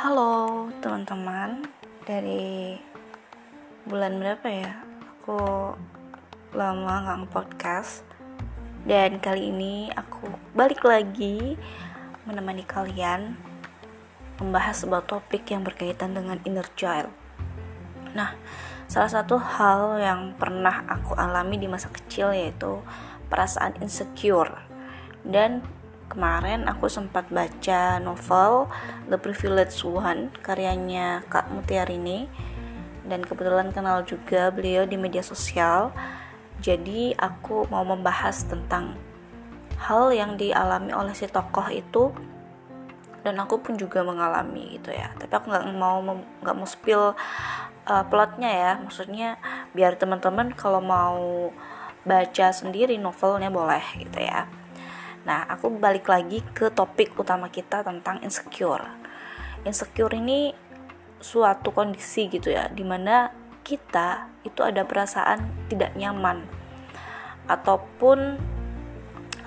Halo teman-teman. Dari bulan berapa ya? Aku lama nggak podcast Dan kali ini aku balik lagi Menemani kalian Membahas sebuah topik yang berkaitan dengan inner child. Nah salah satu hal yang pernah aku alami di masa kecil yaitu Perasaan insecure Dan kemarin aku sempat baca novel The Privileged One karyanya Kak Mutiarini. Dan kebetulan kenal juga beliau di media sosial. Jadi aku mau membahas tentang hal yang dialami oleh si tokoh itu. Dan aku pun juga mengalami gitu ya. Tapi aku nggak mau nggak mau spill uh, plotnya ya. Maksudnya biar teman-teman kalau mau baca sendiri novelnya boleh gitu ya Nah, aku balik lagi ke topik utama kita tentang insecure. Insecure ini suatu kondisi gitu ya, di mana kita itu ada perasaan tidak nyaman ataupun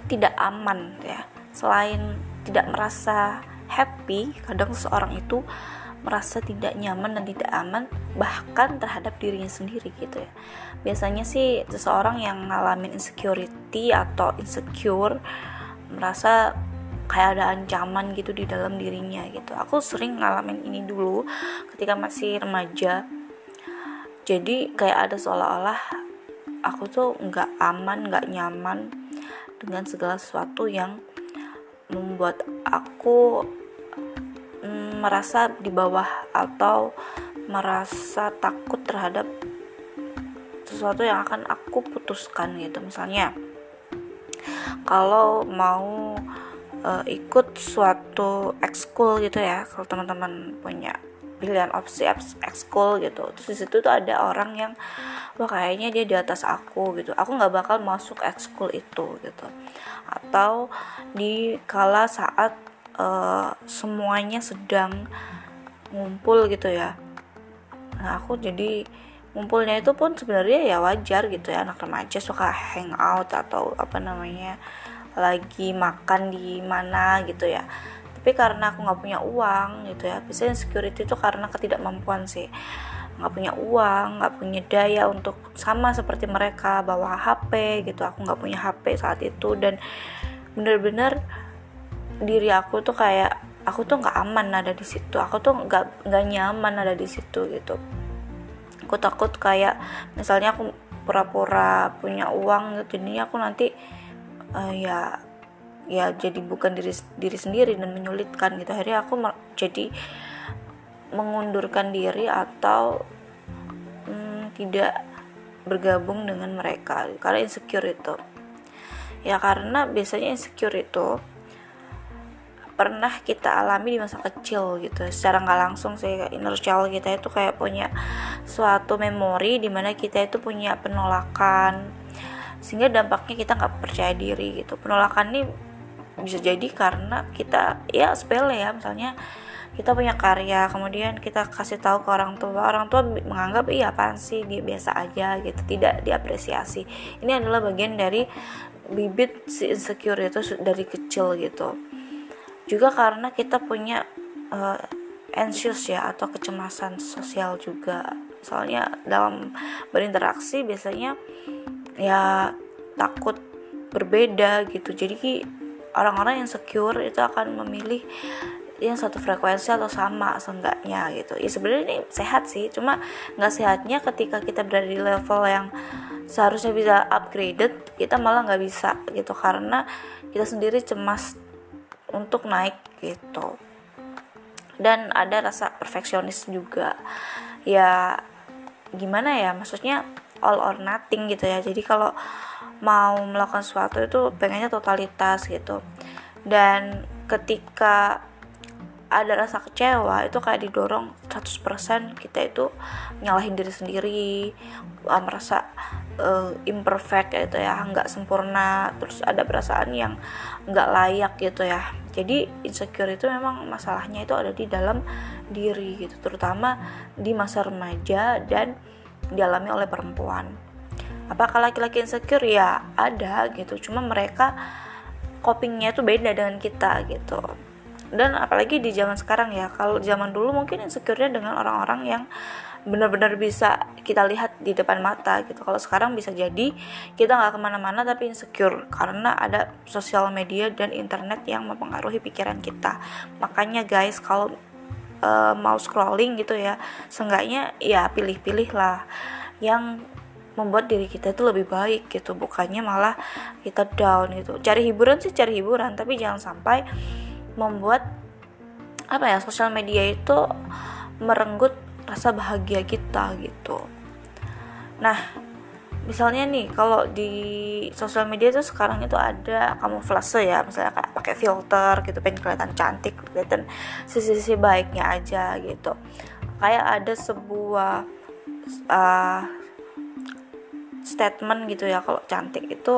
tidak aman ya. Selain tidak merasa happy, kadang seseorang itu merasa tidak nyaman dan tidak aman bahkan terhadap dirinya sendiri gitu ya. Biasanya sih seseorang yang ngalamin insecurity atau insecure merasa kayak ada ancaman gitu di dalam dirinya gitu. Aku sering ngalamin ini dulu ketika masih remaja. Jadi kayak ada seolah-olah aku tuh nggak aman nggak nyaman dengan segala sesuatu yang membuat aku mm, merasa di bawah atau merasa takut terhadap sesuatu yang akan aku putuskan gitu. Misalnya kalau mau uh, ikut suatu ekskul gitu ya kalau teman-teman punya pilihan opsi ekskul gitu terus di situ tuh ada orang yang wah kayaknya dia di atas aku gitu. Aku nggak bakal masuk ekskul itu gitu. Atau di kala saat uh, semuanya sedang ngumpul gitu ya nah aku jadi ngumpulnya itu pun sebenarnya ya wajar gitu ya. Anak remaja suka hangout atau apa namanya lagi makan di mana gitu ya. Tapi karena aku nggak punya uang gitu ya biasanya security itu karena ketidakmampuan sih. Nggak punya uang nggak punya daya untuk sama seperti mereka bawa HP gitu. Aku nggak punya HP saat itu dan bener-bener diri aku tuh kayak aku tuh nggak aman ada di situ. Aku tuh nggak nggak nyaman ada di situ gitu aku takut kayak misalnya aku pura-pura punya uang gitu jadinya aku nanti uh, ya ya jadi bukan diri diri sendiri dan menyulitkan gitu. Akhirnya aku jadi mengundurkan diri atau hmm, tidak bergabung dengan mereka. Karena insecure itu. Ya karena biasanya insecure itu pernah kita alami di masa kecil gitu. Secara nggak langsung sih inner child kita itu kayak punya suatu memori di mana kita itu punya penolakan. Sehingga dampaknya kita nggak percaya diri gitu. Penolakan ini bisa jadi karena kita ya sepele ya misalnya kita punya karya kemudian kita kasih tahu ke orang tua orang tua menganggap iya apaan sih? Dia biasa aja gitu. Tidak diapresiasi. Ini adalah bagian dari bibit si insecure itu dari kecil gitu juga karena kita punya uh, anxious ya atau kecemasan sosial juga. Soalnya dalam berinteraksi biasanya ya takut berbeda gitu. Jadi orang-orang yang secure itu akan memilih yang satu frekuensi atau sama seenggaknya gitu. Ya sebenarnya ini sehat sih cuma nggak sehatnya ketika kita berada di level yang seharusnya bisa upgraded kita malah nggak bisa gitu. Karena kita sendiri cemas untuk naik gitu. Dan ada rasa perfeksionis juga. Ya gimana ya maksudnya all or nothing gitu ya. Jadi kalau mau melakukan sesuatu itu pengennya totalitas gitu. Dan ketika ada rasa kecewa itu kayak didorong 100% kita itu nyalahin diri sendiri merasa uh, imperfect gitu ya nggak sempurna terus ada perasaan yang nggak layak gitu ya. Jadi insecure itu memang masalahnya itu ada di dalam diri gitu terutama di masa remaja dan dialami oleh perempuan. Apakah laki-laki insecure? Ya ada gitu cuma mereka copingnya itu beda dengan kita gitu dan apalagi di zaman sekarang ya kalau zaman dulu mungkin insecure-nya dengan orang-orang yang benar-benar bisa kita lihat di depan mata gitu. Kalau sekarang bisa jadi kita nggak ke mana-mana tapi insecure karena ada sosial media dan internet yang mempengaruhi pikiran kita. Makanya guys kalau uh, mau scrolling gitu ya seenggaknya ya pilih-pilih lah yang membuat diri kita itu lebih baik gitu bukannya malah kita down gitu. Cari hiburan sih cari hiburan tapi jangan sampai membuat apa ya sosial media itu merenggut rasa bahagia kita gitu. Nah misalnya nih kalau di sosial media itu sekarang itu ada kamu flase ya misalnya kayak pakai filter gitu pengen kelihatan cantik kelihatan sisi-sisi baiknya aja gitu. Kayak ada sebuah uh, statement gitu ya kalau cantik itu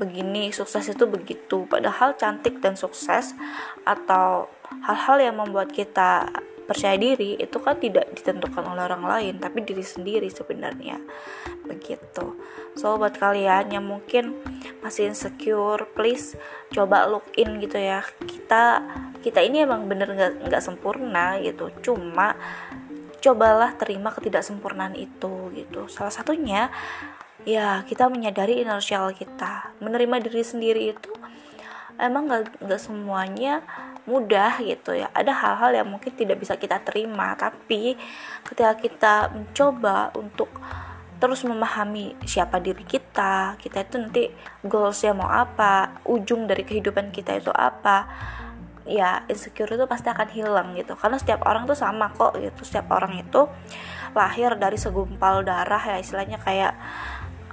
begini sukses itu begitu. Padahal cantik dan sukses atau hal-hal yang membuat kita percaya diri itu kan tidak ditentukan oleh orang lain tapi diri sendiri sebenarnya. Begitu. So buat kalian yang mungkin masih insecure please coba look in gitu ya. Kita kita ini emang bener nggak nggak sempurna gitu. Cuma cobalah terima ketidaksempurnaan itu gitu. Salah satunya ya kita menyadari inersial kita. Menerima diri sendiri itu emang nggak nggak semuanya mudah gitu ya. Ada hal-hal yang mungkin tidak bisa kita terima tapi ketika kita mencoba untuk terus memahami siapa diri kita kita itu nanti goalsnya mau apa ujung dari kehidupan kita itu apa ya insecure itu pasti akan hilang gitu. Karena setiap orang tuh sama kok gitu. Setiap orang itu lahir dari segumpal darah ya istilahnya kayak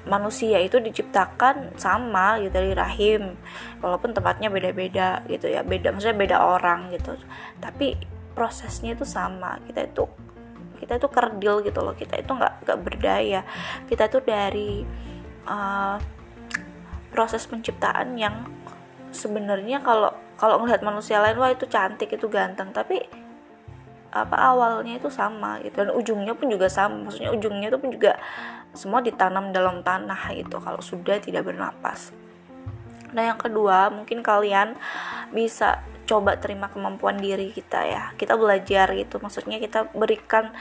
manusia itu diciptakan sama gitu dari rahim walaupun tempatnya beda-beda gitu ya beda maksudnya beda orang gitu. Tapi prosesnya itu sama kita itu kita itu kerdil gitu loh kita itu nggak nggak berdaya. Kita itu dari uh, proses penciptaan yang sebenarnya kalau kalau ngelihat manusia lain wah itu cantik itu ganteng tapi apa awalnya itu sama gitu dan ujungnya pun juga sama maksudnya ujungnya itu pun juga semua ditanam dalam tanah itu kalau sudah tidak bernapas. Nah yang kedua mungkin kalian bisa coba terima kemampuan diri kita ya. Kita belajar gitu maksudnya kita berikan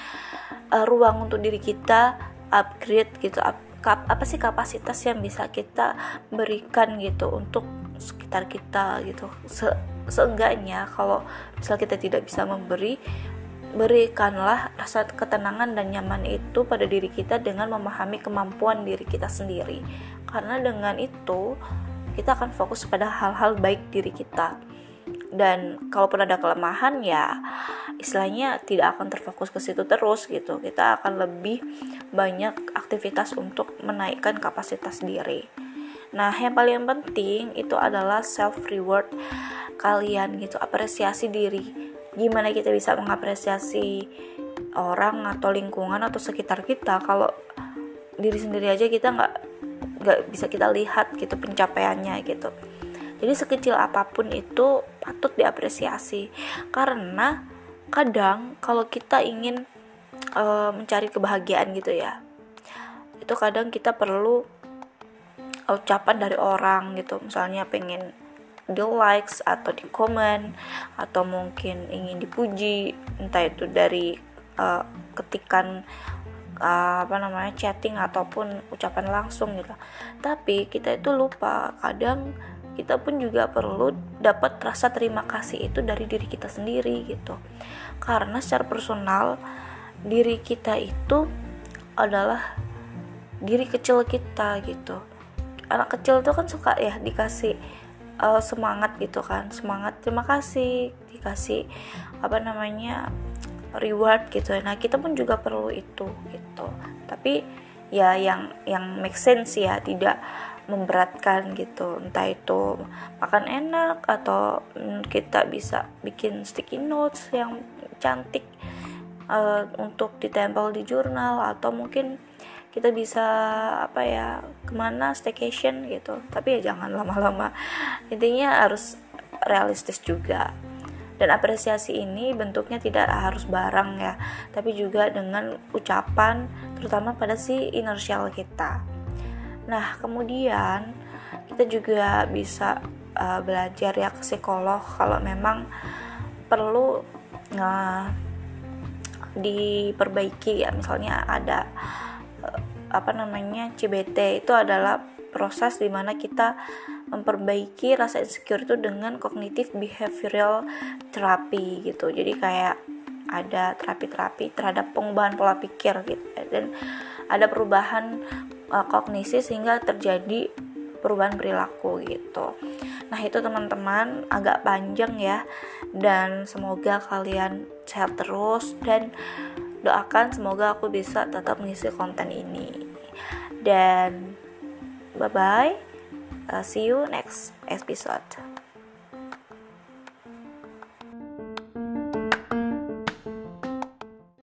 uh, ruang untuk diri kita upgrade gitu up, kap, apa sih kapasitas yang bisa kita berikan gitu untuk sekitar kita gitu. Se, seenggaknya kalau misal kita tidak bisa memberi berikanlah rasa ketenangan dan nyaman itu pada diri kita dengan memahami kemampuan diri kita sendiri. Karena dengan itu kita akan fokus pada hal-hal baik diri kita. Dan kalaupun ada kelemahan ya istilahnya tidak akan terfokus ke situ terus gitu. Kita akan lebih banyak aktivitas untuk menaikkan kapasitas diri. Nah yang paling penting itu adalah self reward kalian gitu apresiasi diri gimana kita bisa mengapresiasi orang atau lingkungan atau sekitar kita kalau diri sendiri aja kita nggak nggak bisa kita lihat gitu pencapaiannya gitu. Jadi sekecil apa pun itu patut diapresiasi. Karena kadang kalau kita ingin uh, mencari kebahagiaan gitu ya itu kadang kita perlu ucapan dari orang gitu. Misalnya pengen di likes atau di komen atau mungkin ingin dipuji entah itu dari uh, ketikan uh, apa namanya chatting ataupun ucapan langsung gitu. Tapi kita itu lupa kadang kita pun juga perlu dapat rasa terima kasih itu dari diri kita sendiri gitu. Karena secara personal diri kita itu adalah diri kecil kita gitu. Anak kecil itu kan suka ya dikasih uh, semangat gitu kan semangat terima kasih dikasih apa namanya reward gitu. Nah kita pun juga perlu itu gitu. Tapi ya yang yang make sense ya tidak memberatkan gitu. Entah itu makan enak atau kita bisa bikin sticky notes yang cantik uh, untuk ditempel di jurnal atau mungkin kita bisa apa ya ke mana staycation gitu. Tapi ya jangan lama-lama. Intinya harus realistis juga. Dan apresiasi ini bentuknya tidak harus barang ya tapi juga dengan ucapan terutama pada si inersial kita. Nah kemudian kita juga bisa uh, belajar ya ke psikolog kalau memang perlu nah, diperbaiki ya. Misalnya ada uh, apa namanya CBT itu adalah proses di mana kita memperbaiki rasa insecure itu dengan kognitif behavioral therapy gitu. Jadi kayak ada terapi-terapi terhadap pengubahan pola pikir gitu. Dan ada perubahan uh, kognisi sehingga terjadi perubahan perilaku gitu. Nah itu teman-teman agak panjang ya. Dan semoga kalian sehat terus dan doakan semoga aku bisa tetap mengisi konten ini. Dan bye bye uh, see you next episode